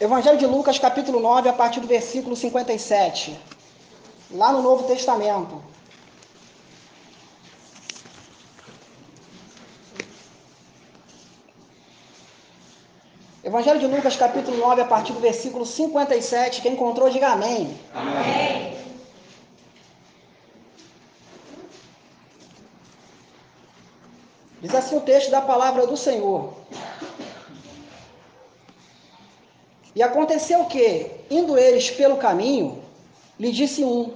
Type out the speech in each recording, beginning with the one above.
Evangelho de Lucas, capítulo 9, a partir do versículo 57. Lá no Novo Testamento. Evangelho de Lucas, capítulo 9, a partir do versículo 57. Quem encontrou, diga amém. Amém. Diz assim o texto da palavra do Senhor. E aconteceu que, indo eles pelo caminho, lhe disse um: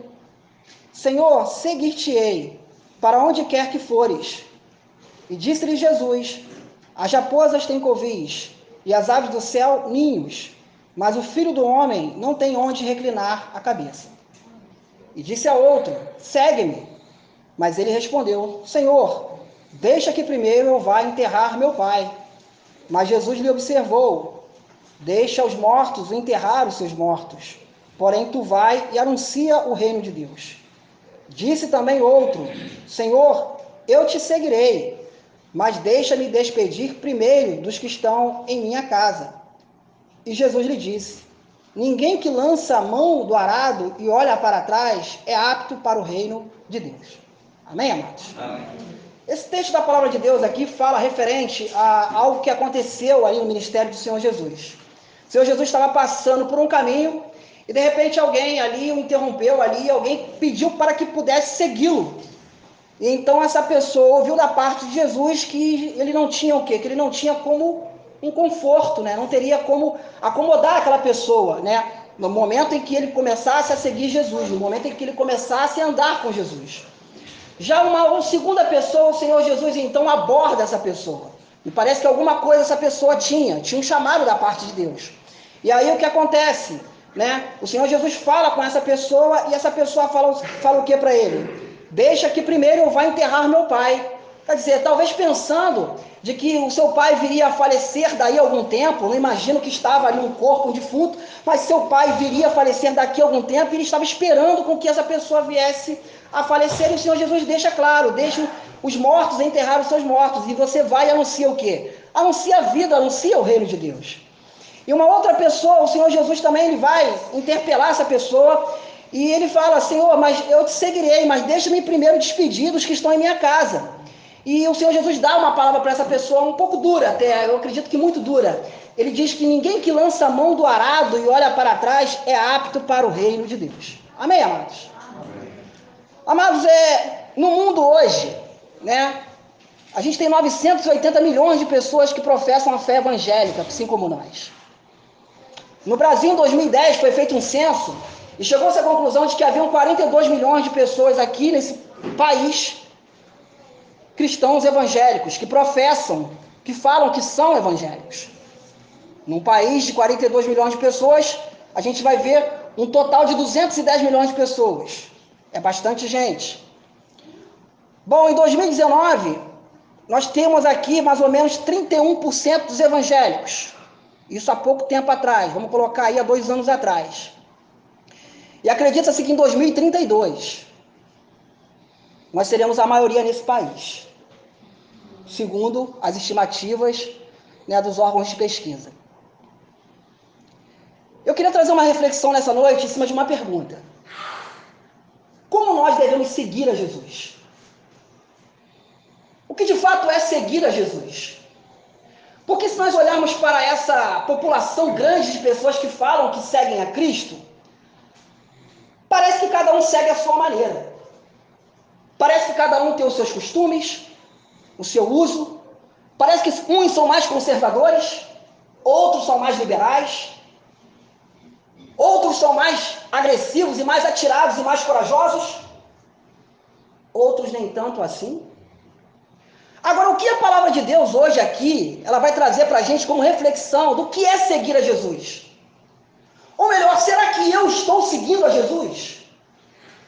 Senhor, seguir-te-ei, para onde quer que fores. E disse-lhe Jesus: As raposas têm covis, e as aves do céu ninhos, mas o filho do homem não tem onde reclinar a cabeça. E disse a outro: Segue-me. Mas ele respondeu: Senhor, deixa que primeiro eu vá enterrar meu pai. Mas Jesus lhe observou Deixa os mortos enterrar os seus mortos. Porém, tu vai e anuncia o reino de Deus. Disse também outro: Senhor, eu te seguirei, mas deixa-me despedir primeiro dos que estão em minha casa. E Jesus lhe disse: Ninguém que lança a mão do arado e olha para trás é apto para o reino de Deus. Amém, amados? Amém. Esse texto da palavra de Deus aqui fala referente a algo que aconteceu ali no ministério do Senhor Jesus. O Senhor Jesus estava passando por um caminho e de repente alguém ali o interrompeu ali, alguém pediu para que pudesse segui-lo. Então essa pessoa ouviu da parte de Jesus que ele não tinha o quê? Que ele não tinha como um conforto, né? Não teria como acomodar aquela pessoa, né? No momento em que ele começasse a seguir Jesus, no momento em que ele começasse a andar com Jesus. Já uma, uma segunda pessoa, o Senhor Jesus então aborda essa pessoa. E parece que alguma coisa essa pessoa tinha, tinha um chamado da parte de Deus. E aí o que acontece? Né? O Senhor Jesus fala com essa pessoa e essa pessoa fala, fala o que para ele? Deixa que primeiro eu vá enterrar meu pai. Quer dizer, talvez pensando de que o seu pai viria a falecer daí algum tempo, não imagino que estava ali um corpo um defunto, mas seu pai viria a falecer daqui algum tempo e ele estava esperando com que essa pessoa viesse a falecer e o Senhor Jesus deixa claro, deixa os mortos enterrar os seus mortos e você vai e anuncia o quê? Anuncia a vida, anuncia o reino de Deus. E uma outra pessoa, o Senhor Jesus também ele vai interpelar essa pessoa e ele fala: Senhor, mas eu te seguirei, mas deixa-me primeiro despedir dos que estão em minha casa. E o Senhor Jesus dá uma palavra para essa pessoa um pouco dura, até, eu acredito que muito dura. Ele diz que ninguém que lança a mão do arado e olha para trás é apto para o reino de Deus. Amém, amados? Amém. Amados, é, no mundo hoje, né, a gente tem 980 milhões de pessoas que professam a fé evangélica, assim como nós. No Brasil, em 2010, foi feito um censo e chegou-se à conclusão de que haviam 42 milhões de pessoas aqui nesse país cristãos evangélicos que professam, que falam que são evangélicos. Num país de 42 milhões de pessoas, a gente vai ver um total de 210 milhões de pessoas. É bastante gente. Bom, em 2019, nós temos aqui mais ou menos 31% dos evangélicos. Isso há pouco tempo atrás, vamos colocar aí há dois anos atrás. E acredita-se que em 2032 nós seremos a maioria nesse país, segundo as estimativas né, dos órgãos de pesquisa. Eu queria trazer uma reflexão nessa noite em cima de uma pergunta: Como nós devemos seguir a Jesus? O que de fato é seguir a Jesus? Porque se nós olharmos para essa população grande de pessoas que falam que seguem a Cristo, parece que cada um segue a sua maneira. Parece que cada um tem os seus costumes, o seu uso. Parece que uns são mais conservadores, outros são mais liberais, outros são mais agressivos e mais atirados e mais corajosos, outros nem tanto assim. Agora, o que a palavra de Deus hoje aqui, ela vai trazer para a gente como reflexão do que é seguir a Jesus? Ou melhor, será que eu estou seguindo a Jesus?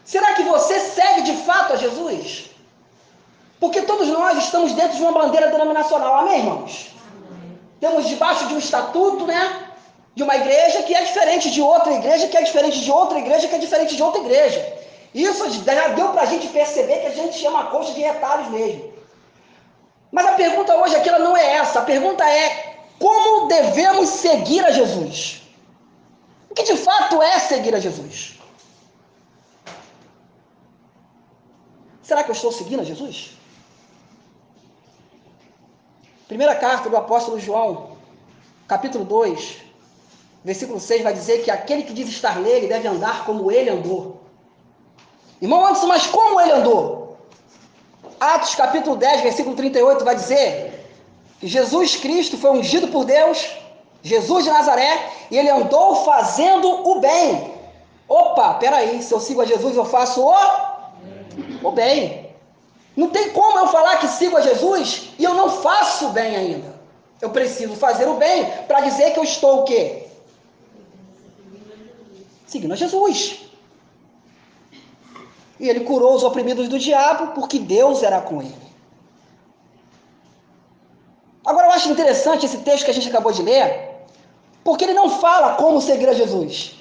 Será que você segue de fato a Jesus? Porque todos nós estamos dentro de uma bandeira denominacional, amém, irmãos? Temos debaixo de um estatuto, né? De uma igreja que é diferente de outra igreja, que é diferente de outra igreja, que é diferente de outra igreja. Isso já deu para a gente perceber que a gente chama coxa de retalhos mesmo. Mas a pergunta hoje aqui ela não é essa. A pergunta é: como devemos seguir a Jesus? que de fato é seguir a Jesus? Será que eu estou seguindo a Jesus? Primeira carta do apóstolo João, capítulo 2, versículo 6, vai dizer que aquele que diz estar nele deve andar como ele andou. Irmão Anderson, mas como ele andou? Atos capítulo 10, versículo 38, vai dizer que Jesus Cristo foi ungido por Deus, Jesus de Nazaré, e ele andou fazendo o bem. Opa, peraí, se eu sigo a Jesus, eu faço o o bem. Não tem como eu falar que sigo a Jesus e eu não faço o bem ainda. Eu preciso fazer o bem para dizer que eu estou o quê? Seguindo a Jesus. E ele curou os oprimidos do diabo porque Deus era com ele. Agora eu acho interessante esse texto que a gente acabou de ler, porque ele não fala como seguir a Jesus.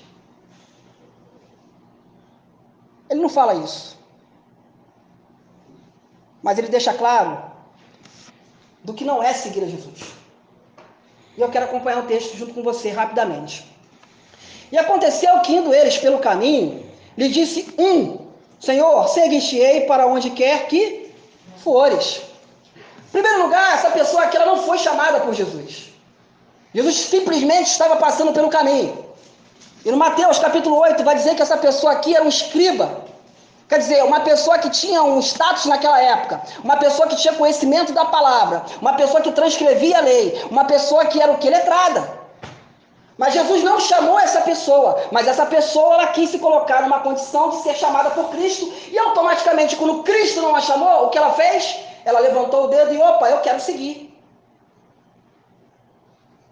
Ele não fala isso mas ele deixa claro do que não é seguir a Jesus. E eu quero acompanhar o texto junto com você rapidamente. E aconteceu que, indo eles pelo caminho, lhe disse um: Senhor, seguir-te-ei para onde quer que fores. Em primeiro lugar, essa pessoa aqui ela não foi chamada por Jesus. Jesus simplesmente estava passando pelo caminho. E no Mateus capítulo 8 vai dizer que essa pessoa aqui era um escriba. Quer dizer, uma pessoa que tinha um status naquela época, uma pessoa que tinha conhecimento da palavra, uma pessoa que transcrevia a lei, uma pessoa que era o que? Letrada. Mas Jesus não chamou essa pessoa, mas essa pessoa ela quis se colocar numa condição de ser chamada por Cristo, e automaticamente, quando Cristo não a chamou, o que ela fez? Ela levantou o dedo e, opa, eu quero seguir.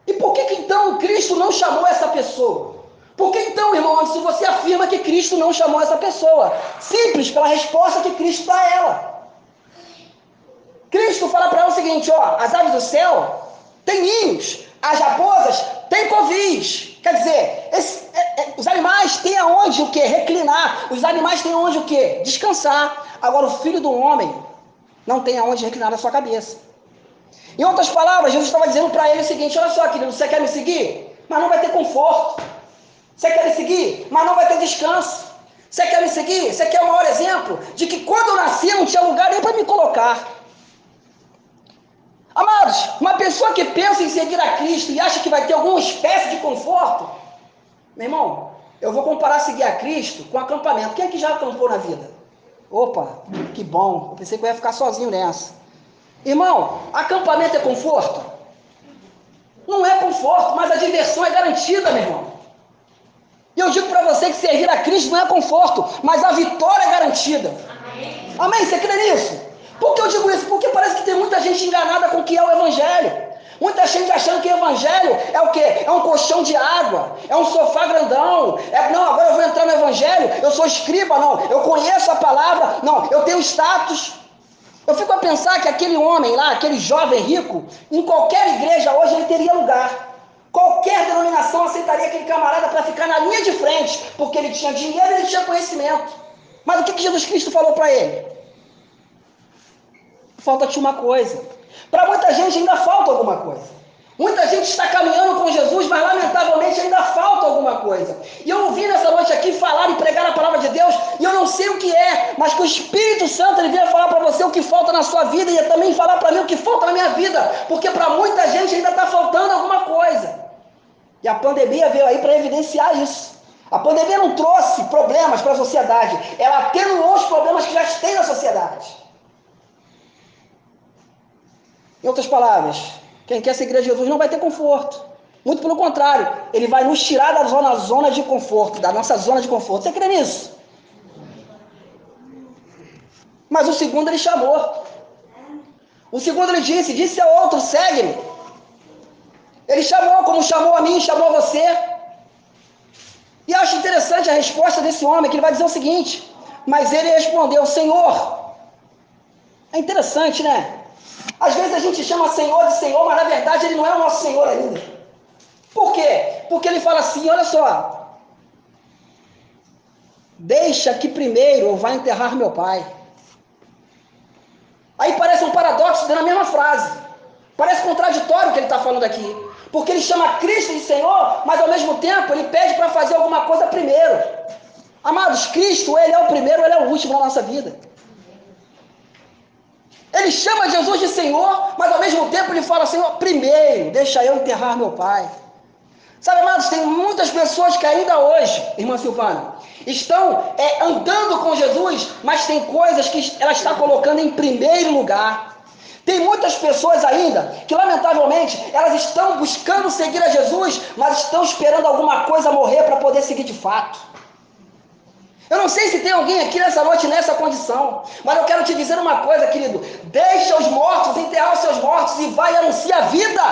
E por que, que então Cristo não chamou essa pessoa? Por que então, irmão, se você afirma que Cristo não chamou essa pessoa? Simples, pela resposta que Cristo dá a ela. Cristo fala para ela o seguinte: ó, as aves do céu têm ninhos, as raposas têm covis. Quer dizer, esse, é, é, os animais têm aonde o que? Reclinar. Os animais têm aonde o que? Descansar. Agora, o filho do homem não tem aonde reclinar a sua cabeça. Em outras palavras, Jesus estava dizendo para ele o seguinte: olha só, querido, você quer me seguir? Mas não vai ter conforto. Você quer me seguir? Mas não vai ter descanso. Você quer me seguir? Você quer o maior exemplo de que quando eu nasci não tinha lugar nem para me colocar. Amados, uma pessoa que pensa em seguir a Cristo e acha que vai ter alguma espécie de conforto, meu irmão, eu vou comparar seguir a Cristo com acampamento. Quem é que já acampou na vida? Opa, que bom. Eu pensei que eu ia ficar sozinho nessa. Irmão, acampamento é conforto? Não é conforto, mas a diversão é garantida, meu irmão. E eu digo para você que servir a Cristo não é conforto, mas a vitória é garantida. Amém? Amém? Você crê nisso? Por que eu digo isso? Porque parece que tem muita gente enganada com o que é o Evangelho. Muita gente achando que Evangelho é o quê? É um colchão de água, é um sofá grandão. É, não, agora eu vou entrar no Evangelho, eu sou escriba, não, eu conheço a palavra, não, eu tenho status. Eu fico a pensar que aquele homem lá, aquele jovem rico, em qualquer igreja hoje ele teria lugar. Qualquer denominação aceitaria aquele camarada para ficar na linha de frente, porque ele tinha dinheiro e ele tinha conhecimento. Mas o que Jesus Cristo falou para ele? Falta-te uma coisa. Para muita gente ainda falta alguma coisa. Muita gente está caminhando com Jesus, mas lamentavelmente ainda falta alguma coisa. E eu ouvi nessa noite aqui falar e pregar a palavra de Deus, e eu não sei o que é, mas que o Espírito Santo ele veio falar para você o que falta na sua vida e também falar para mim o que falta na minha vida, porque para muita gente ainda está faltando alguma coisa. E a pandemia veio aí para evidenciar isso. A pandemia não trouxe problemas para a sociedade, ela atenuou os problemas que já tem na sociedade. Em outras palavras, quem quer seguir a Jesus não vai ter conforto. Muito pelo contrário, ele vai nos tirar da zona, zona de conforto, da nossa zona de conforto. Você crê nisso? Mas o segundo ele chamou. O segundo ele disse: disse a outro, segue-me. Ele chamou, como chamou a mim, chamou você. E acho interessante a resposta desse homem, que ele vai dizer o seguinte: Mas ele respondeu, Senhor. É interessante, né? Às vezes a gente chama Senhor de Senhor, mas na verdade ele não é o nosso Senhor ainda. Por quê? Porque ele fala assim: olha só. Deixa que primeiro eu vá enterrar meu pai. Aí parece um paradoxo dentro da mesma frase. Parece contraditório o que ele está falando aqui. Porque ele chama Cristo de Senhor, mas ao mesmo tempo ele pede para fazer alguma coisa primeiro. Amados, Cristo, ele é o primeiro, ele é o último na nossa vida. Ele chama Jesus de Senhor, mas ao mesmo tempo ele fala: Senhor, primeiro, deixa eu enterrar meu pai. Sabe, amados, tem muitas pessoas que ainda hoje, irmã Silvana, estão é, andando com Jesus, mas tem coisas que ela está colocando em primeiro lugar. Tem muitas pessoas ainda que, lamentavelmente, elas estão buscando seguir a Jesus, mas estão esperando alguma coisa morrer para poder seguir de fato. Eu não sei se tem alguém aqui nessa noite nessa condição, mas eu quero te dizer uma coisa, querido: deixa os mortos enterrar os seus mortos e vai anunciar a vida.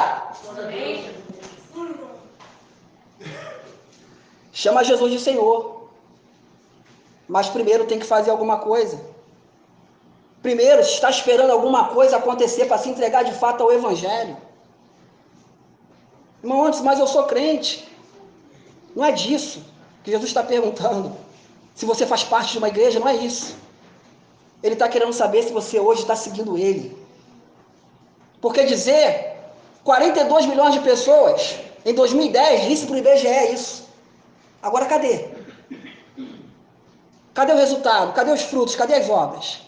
Chama Jesus de Senhor, mas primeiro tem que fazer alguma coisa. Primeiro, está esperando alguma coisa acontecer para se entregar de fato ao Evangelho. Irmão, antes, mas eu sou crente. Não é disso que Jesus está perguntando. Se você faz parte de uma igreja, não é isso. Ele está querendo saber se você hoje está seguindo ele. Porque dizer 42 milhões de pessoas em 2010, disse para o IBGE isso. Agora cadê? Cadê o resultado? Cadê os frutos? Cadê as obras?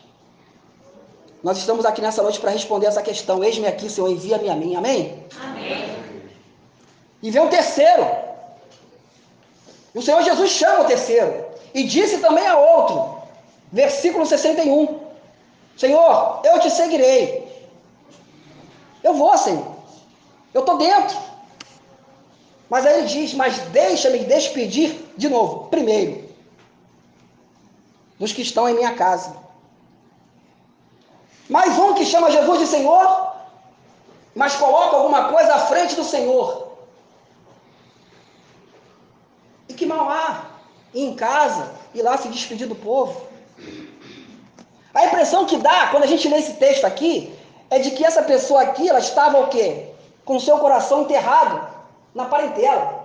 Nós estamos aqui nessa noite para responder essa questão. Eis-me aqui, Senhor, envia-me a mim. Amém? Amém. E vem o terceiro. E o Senhor Jesus chama o terceiro. E disse também a outro, versículo 61. Senhor, eu te seguirei. Eu vou, Senhor. Eu estou dentro. Mas aí ele diz: Mas deixa-me despedir de novo, primeiro, dos que estão em minha casa. Mais um que chama Jesus de Senhor, mas coloca alguma coisa à frente do Senhor. E que mal há ir em casa e lá se despedir do povo? A impressão que dá quando a gente lê esse texto aqui é de que essa pessoa aqui, ela estava o quê? Com seu coração enterrado na parentela.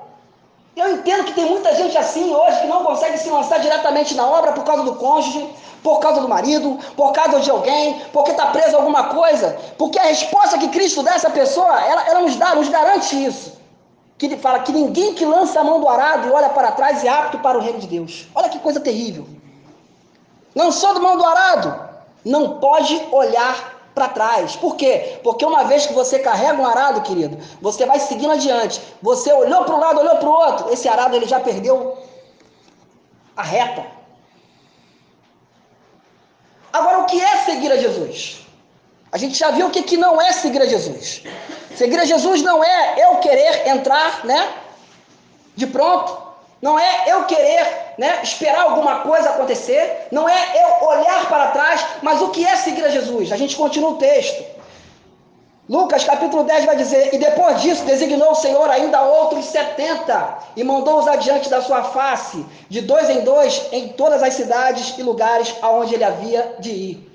Eu entendo que tem muita gente assim hoje que não consegue se lançar diretamente na obra por causa do cônjuge, por causa do marido, por causa de alguém, porque está preso a alguma coisa. Porque a resposta que Cristo dá a essa pessoa, ela, ela nos dá, nos garante isso. Que ele fala que ninguém que lança a mão do arado e olha para trás é apto para o reino de Deus. Olha que coisa terrível. Lançou do mão do arado, não pode olhar para trás. Por quê? Porque uma vez que você carrega um arado, querido, você vai seguindo adiante. Você olhou para um lado, olhou para o outro, esse arado ele já perdeu a reta. Agora, o que é seguir a Jesus? A gente já viu o que, que não é seguir a Jesus. Seguir a Jesus não é eu querer entrar, né? De pronto. Não é eu querer, né? Esperar alguma coisa acontecer. Não é eu olhar para trás. Mas o que é seguir a Jesus? A gente continua o texto. Lucas capítulo 10 vai dizer: E depois disso designou o Senhor ainda outros setenta, e mandou-os adiante da sua face, de dois em dois, em todas as cidades e lugares aonde ele havia de ir.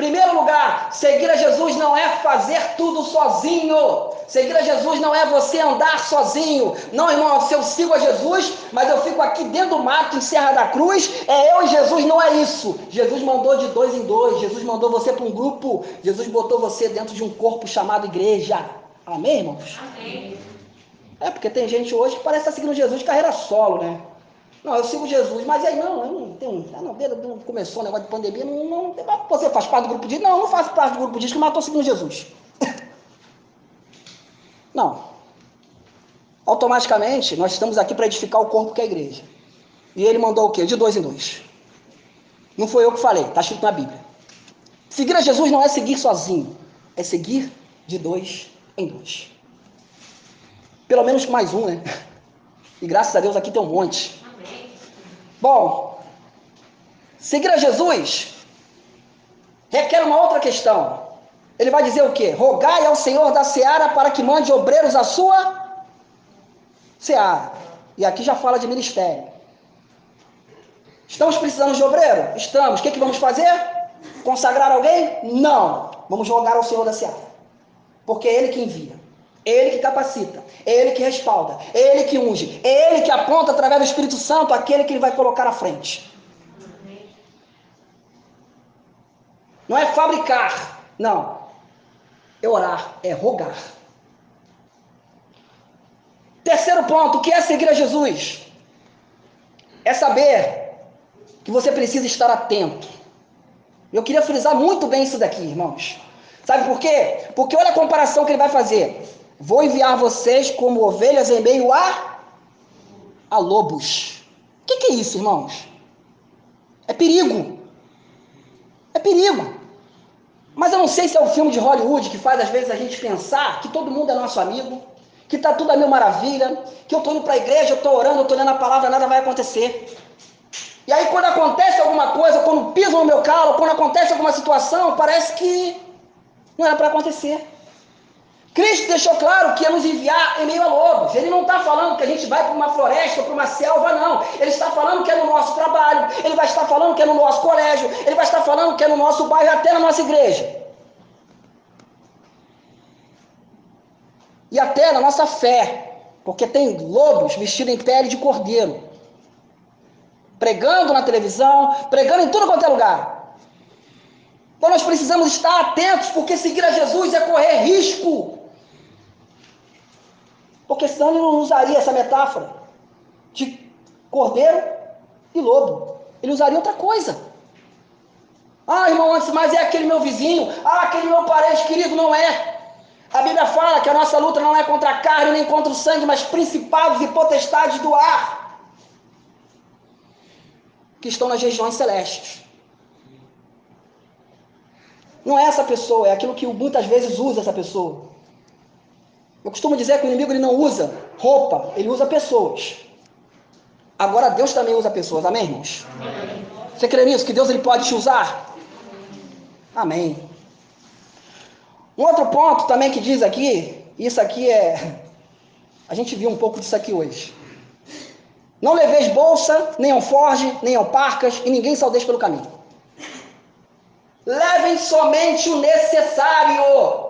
Primeiro lugar, seguir a Jesus não é fazer tudo sozinho. Seguir a Jesus não é você andar sozinho. Não, irmão, se eu sigo a Jesus, mas eu fico aqui dentro do mato, em Serra da Cruz, é eu e Jesus, não é isso. Jesus mandou de dois em dois. Jesus mandou você para um grupo. Jesus botou você dentro de um corpo chamado igreja. Amém, irmãos? Amém. É, porque tem gente hoje que parece estar seguindo Jesus de carreira solo, né? Não, eu sigo Jesus, mas aí não, eu não tenho. Ah, não, não começou o negócio de pandemia, não, não, você faz parte do grupo de. Não, não faço parte do grupo de que mas estou seguindo Jesus. não. Automaticamente, nós estamos aqui para edificar o corpo que é a igreja. E ele mandou o quê? De dois em dois. Não foi eu que falei, está escrito na Bíblia. Seguir a Jesus não é seguir sozinho, é seguir de dois em dois. Pelo menos mais um, né? E graças a Deus aqui tem um monte. Bom, seguir a Jesus requer uma outra questão. Ele vai dizer o quê? Rogai ao Senhor da seara para que mande obreiros à sua seara. E aqui já fala de ministério. Estamos precisando de obreiro? Estamos. O que, que vamos fazer? Consagrar alguém? Não. Vamos rogar ao Senhor da seara. Porque é Ele que envia. Ele que capacita, Ele que respalda, Ele que unge, Ele que aponta através do Espírito Santo aquele que Ele vai colocar à frente. Não é fabricar, não. É orar, é rogar. Terceiro ponto, o que é seguir a Jesus? É saber que você precisa estar atento. Eu queria frisar muito bem isso daqui, irmãos. Sabe por quê? Porque olha a comparação que ele vai fazer. Vou enviar vocês como ovelhas em meio a, a lobos. O que, que é isso, irmãos? É perigo. É perigo. Mas eu não sei se é o filme de Hollywood que faz às vezes a gente pensar que todo mundo é nosso amigo, que tá tudo a mil maravilha, que eu tô indo para a igreja, eu tô orando, eu tô lendo a palavra, nada vai acontecer. E aí quando acontece alguma coisa, quando pisam no meu calo, quando acontece alguma situação, parece que não era para acontecer. Cristo deixou claro que ia nos enviar em meio a lobos. Ele não está falando que a gente vai para uma floresta ou para uma selva, não. Ele está falando que é no nosso trabalho, ele vai estar falando que é no nosso colégio, ele vai estar falando que é no nosso bairro, até na nossa igreja. E até na nossa fé, porque tem lobos vestidos em pele de cordeiro, pregando na televisão, pregando em tudo quanto é lugar. Então nós precisamos estar atentos, porque seguir a Jesus é correr risco porque senão ele não usaria essa metáfora de cordeiro e lobo. Ele usaria outra coisa. Ah, irmão, antes, mas é aquele meu vizinho. Ah, aquele meu parente querido. Não é. A Bíblia fala que a nossa luta não é contra a carne nem contra o sangue, mas principados e potestades do ar que estão nas regiões celestes. Não é essa pessoa, é aquilo que muitas vezes usa essa pessoa. Eu costumo dizer que o inimigo ele não usa roupa, ele usa pessoas. Agora Deus também usa pessoas, amém, irmãos? Amém. Você crê nisso? Que Deus ele pode te usar? Amém. Um outro ponto também que diz aqui, isso aqui é. A gente viu um pouco disso aqui hoje. Não leveis bolsa, nem alforge, nem alparcas, e ninguém saudeis pelo caminho. Levem somente o necessário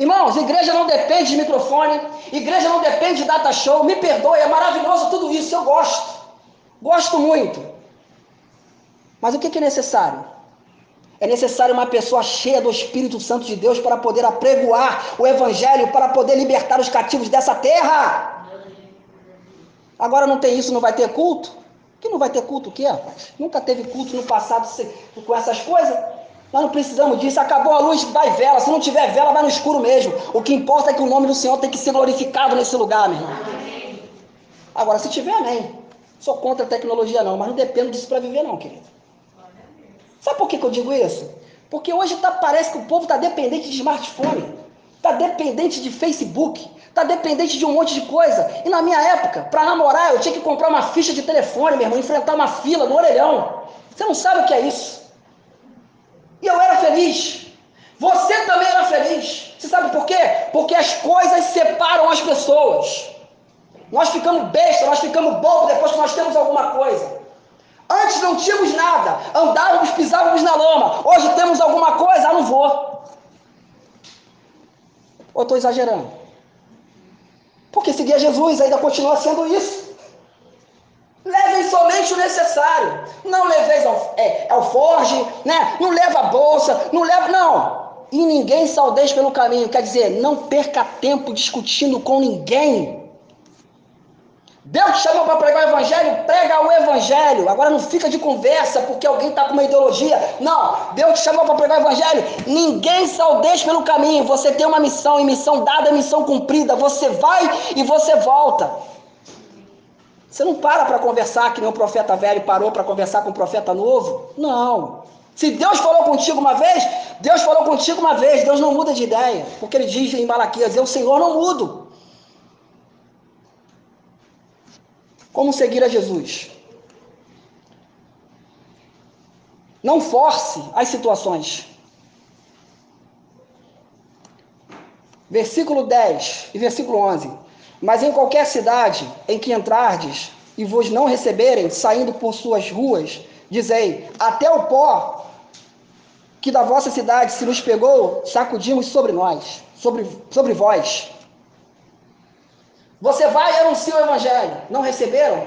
Irmãos, igreja não depende de microfone, igreja não depende de data show. Me perdoe, é maravilhoso tudo isso, eu gosto. Gosto muito. Mas o que é necessário? É necessário uma pessoa cheia do Espírito Santo de Deus para poder apregoar o Evangelho, para poder libertar os cativos dessa terra. Agora não tem isso, não vai ter culto? Que não vai ter culto o quê, rapaz? Nunca teve culto no passado com essas coisas? Nós não precisamos disso. Acabou a luz, vai vela. Se não tiver vela, vai no escuro mesmo. O que importa é que o nome do Senhor tem que ser glorificado nesse lugar, meu irmão. Agora, se tiver, amém. Sou contra a tecnologia, não, mas não dependo disso para viver, não, querido. Sabe por que, que eu digo isso? Porque hoje tá, parece que o povo está dependente de smartphone, está dependente de Facebook, está dependente de um monte de coisa. E na minha época, para namorar, eu tinha que comprar uma ficha de telefone, meu irmão, enfrentar uma fila no orelhão. Você não sabe o que é isso. Eu era feliz. Você também era feliz. Você sabe por quê? Porque as coisas separam as pessoas. Nós ficamos besta, nós ficamos bobos depois que nós temos alguma coisa. Antes não tínhamos nada, andávamos, pisávamos na lama. Hoje temos alguma coisa, ah, não vou. Ou estou exagerando? Porque seguir Jesus ainda continua sendo isso. Levem somente o necessário. Não leveis ao, é, alforge, né? não leva a bolsa, não leva. Não. E ninguém saudeis pelo caminho. Quer dizer, não perca tempo discutindo com ninguém. Deus te chamou para pregar o evangelho, prega o evangelho. Agora não fica de conversa porque alguém está com uma ideologia. Não, Deus te chamou para pregar o evangelho. Ninguém saudeis pelo caminho. Você tem uma missão e missão dada missão cumprida. Você vai e você volta. Você não para para conversar que nem o profeta velho parou para conversar com o profeta novo. Não. Se Deus falou contigo uma vez, Deus falou contigo uma vez. Deus não muda de ideia. Porque ele diz em Malaquias: Eu, Senhor, não mudo. Como seguir a Jesus? Não force as situações. Versículo 10 e versículo 11. Mas em qualquer cidade em que entrardes e vos não receberem, saindo por suas ruas, dizei: Até o pó que da vossa cidade se nos pegou, sacudimos sobre nós, sobre, sobre vós. Você vai e anuncia o evangelho. Não receberam?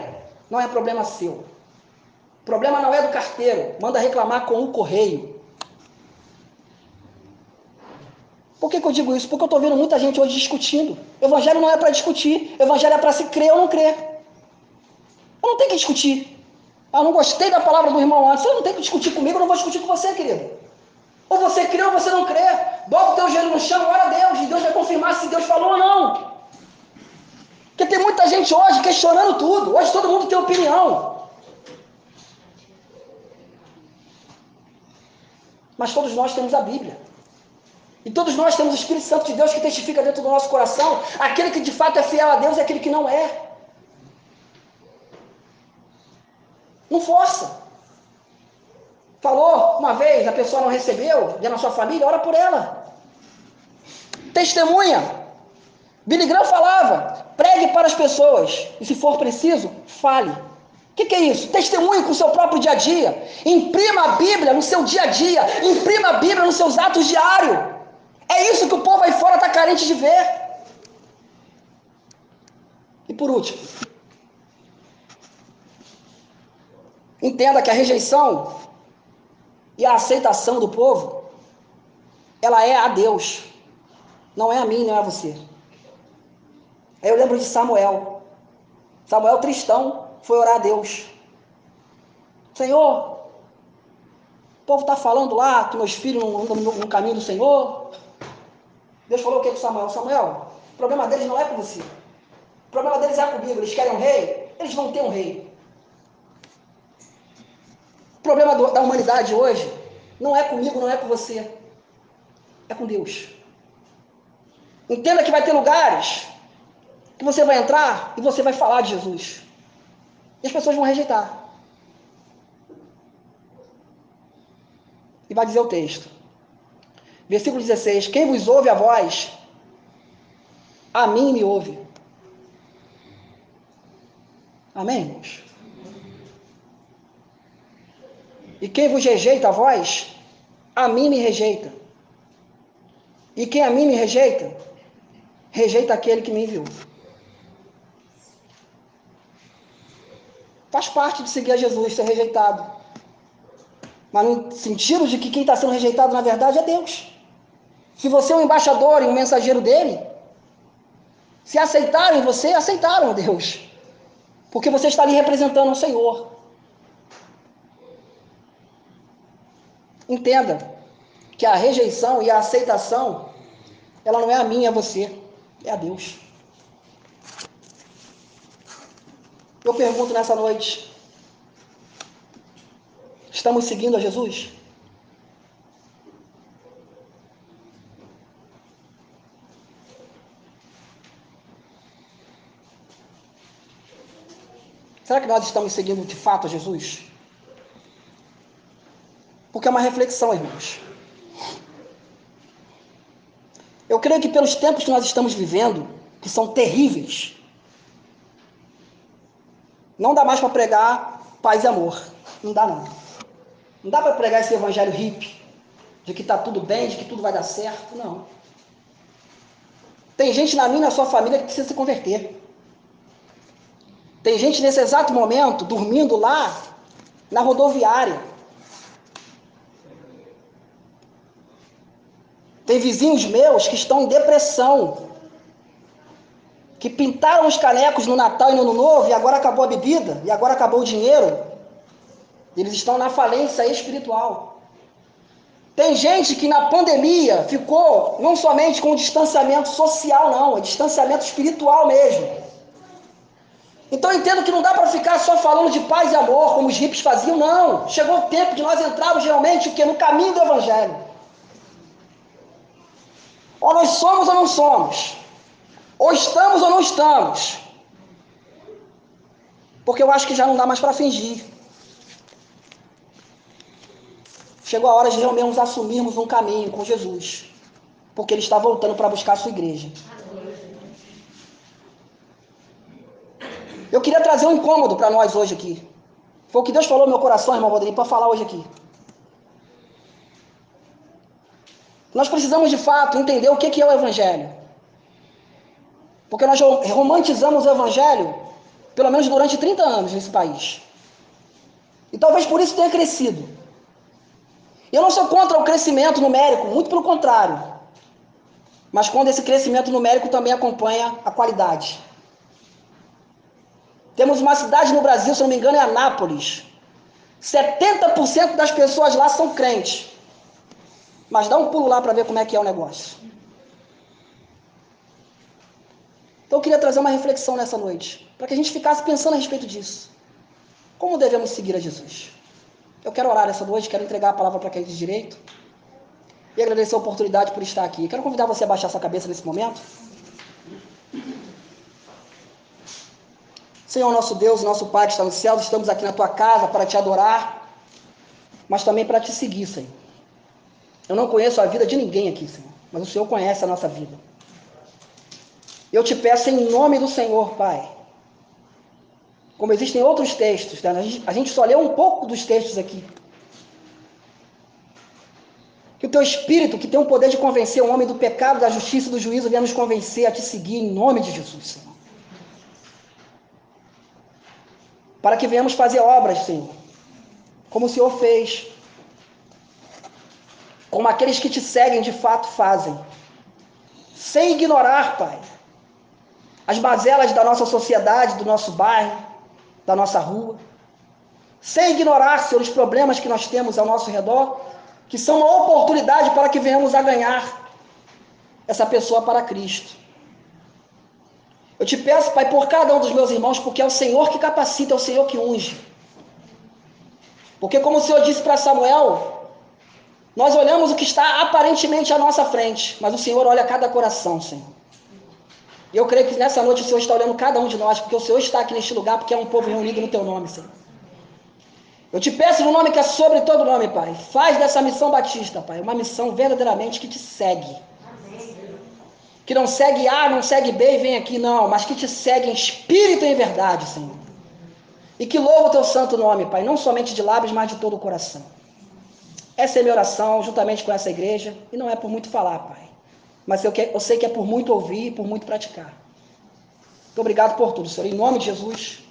Não é problema seu. O problema não é do carteiro. Manda reclamar com o correio. Por que, que eu digo isso? Porque eu estou vendo muita gente hoje discutindo. Evangelho não é para discutir. Evangelho é para se crer ou não crer. Eu não tenho que discutir. Ah, não gostei da palavra do irmão antes. Você não tem que discutir comigo, eu não vou discutir com você, querido. Ou você crê ou você não crê. Bota o teu joelho no chão, ora a Deus, e Deus vai confirmar se Deus falou ou não. Porque tem muita gente hoje questionando tudo. Hoje todo mundo tem opinião. Mas todos nós temos a Bíblia. E todos nós temos o Espírito Santo de Deus que testifica dentro do nosso coração. Aquele que de fato é fiel a Deus e aquele que não é. Não força. Falou uma vez, a pessoa não recebeu, dentro na sua família, ora por ela. Testemunha. Billy Graham falava, pregue para as pessoas. E se for preciso, fale. O que, que, é isso? Testemunhe com o seu próprio dia a dia. Imprima a Bíblia no seu dia a dia. Imprima a Bíblia nos seus atos diários. É isso que o povo aí fora está carente de ver. E por último, entenda que a rejeição e a aceitação do povo, ela é a Deus, não é a mim, não é a você. Aí eu lembro de Samuel. Samuel, tristão, foi orar a Deus. Senhor, o povo está falando lá que meus filhos não andam no caminho do Senhor. Deus falou o que com Samuel? Samuel, o problema deles não é com você. O problema deles é comigo. Eles querem um rei, eles vão ter um rei. O problema do, da humanidade hoje não é comigo, não é com você. É com Deus. Entenda que vai ter lugares que você vai entrar e você vai falar de Jesus. E as pessoas vão rejeitar. E vai dizer o texto. Versículo 16: Quem vos ouve a voz, a mim me ouve. Amém, irmãos? E quem vos rejeita a vós, a mim me rejeita. E quem a mim me rejeita, rejeita aquele que me enviou. Faz parte de seguir a Jesus, ser rejeitado. Mas no sentido de que quem está sendo rejeitado, na verdade, é Deus. Se você é um embaixador e um mensageiro dele, se aceitarem você, aceitaram Deus. Porque você está ali representando o Senhor. Entenda que a rejeição e a aceitação, ela não é a minha, é você, é a Deus. Eu pergunto nessa noite: estamos seguindo a Jesus? Será que nós estamos seguindo de fato a Jesus? Porque é uma reflexão, irmãos. Eu creio que pelos tempos que nós estamos vivendo, que são terríveis, não dá mais para pregar paz e amor. Não dá não. Não dá para pregar esse evangelho hippie, de que está tudo bem, de que tudo vai dar certo. Não. Tem gente na minha, na sua família, que precisa se converter. Tem gente nesse exato momento dormindo lá na rodoviária Tem vizinhos meus que estão em depressão, que pintaram os canecos no Natal e no Ano Novo e agora acabou a bebida e agora acabou o dinheiro. Eles estão na falência espiritual. Tem gente que na pandemia ficou não somente com distanciamento social, não, é distanciamento espiritual mesmo. Então entendo que não dá para ficar só falando de paz e amor, como os hippies faziam, não. Chegou o tempo de nós entrarmos realmente o que? No caminho do Evangelho. Ou nós somos ou não somos. Ou estamos ou não estamos. Porque eu acho que já não dá mais para fingir. Chegou a hora de realmente assumirmos um caminho com Jesus. Porque Ele está voltando para buscar a sua igreja. Eu queria trazer um incômodo para nós hoje aqui. Foi o que Deus falou no meu coração, irmão Rodrigo, para falar hoje aqui. Nós precisamos de fato entender o que é o Evangelho. Porque nós romantizamos o Evangelho, pelo menos durante 30 anos nesse país. E talvez por isso tenha crescido. Eu não sou contra o crescimento numérico, muito pelo contrário. mas quando esse crescimento numérico também acompanha a qualidade. Temos uma cidade no Brasil, se não me engano, é Anápolis. 70% das pessoas lá são crentes. Mas dá um pulo lá para ver como é que é o negócio. Então eu queria trazer uma reflexão nessa noite, para que a gente ficasse pensando a respeito disso. Como devemos seguir a Jesus? Eu quero orar essa noite, quero entregar a palavra para quem diz direito e agradecer a oportunidade por estar aqui. Quero convidar você a baixar sua cabeça nesse momento. Senhor nosso Deus, nosso Pai que está no céu, estamos aqui na tua casa para te adorar, mas também para te seguir, Senhor. Eu não conheço a vida de ninguém aqui, Senhor, mas o Senhor conhece a nossa vida. Eu te peço em nome do Senhor, Pai. Como existem outros textos, né? a gente só leu um pouco dos textos aqui. Que o teu espírito, que tem o poder de convencer o homem do pecado, da justiça e do juízo, venha nos convencer a te seguir em nome de Jesus, Senhor. Para que venhamos fazer obras, Senhor, como o Senhor fez, como aqueles que te seguem de fato fazem, sem ignorar, Pai, as mazelas da nossa sociedade, do nosso bairro, da nossa rua, sem ignorar, Senhor, os problemas que nós temos ao nosso redor, que são uma oportunidade para que venhamos a ganhar essa pessoa para Cristo. Eu te peço, Pai, por cada um dos meus irmãos, porque é o Senhor que capacita, é o Senhor que unge. Porque, como o Senhor disse para Samuel, nós olhamos o que está aparentemente à nossa frente, mas o Senhor olha cada coração, Senhor. E eu creio que nessa noite o Senhor está olhando cada um de nós, porque o Senhor está aqui neste lugar, porque é um povo reunido no teu nome, Senhor. Eu te peço no nome que é sobre todo nome, Pai. Faz dessa missão batista, Pai, uma missão verdadeiramente que te segue que não segue A, não segue B e vem aqui, não, mas que te segue em espírito e em verdade, Senhor. E que louva o teu santo nome, Pai, não somente de lábios, mas de todo o coração. Essa é a minha oração, juntamente com essa igreja, e não é por muito falar, Pai, mas eu, que, eu sei que é por muito ouvir e por muito praticar. Muito obrigado por tudo, Senhor. Em nome de Jesus.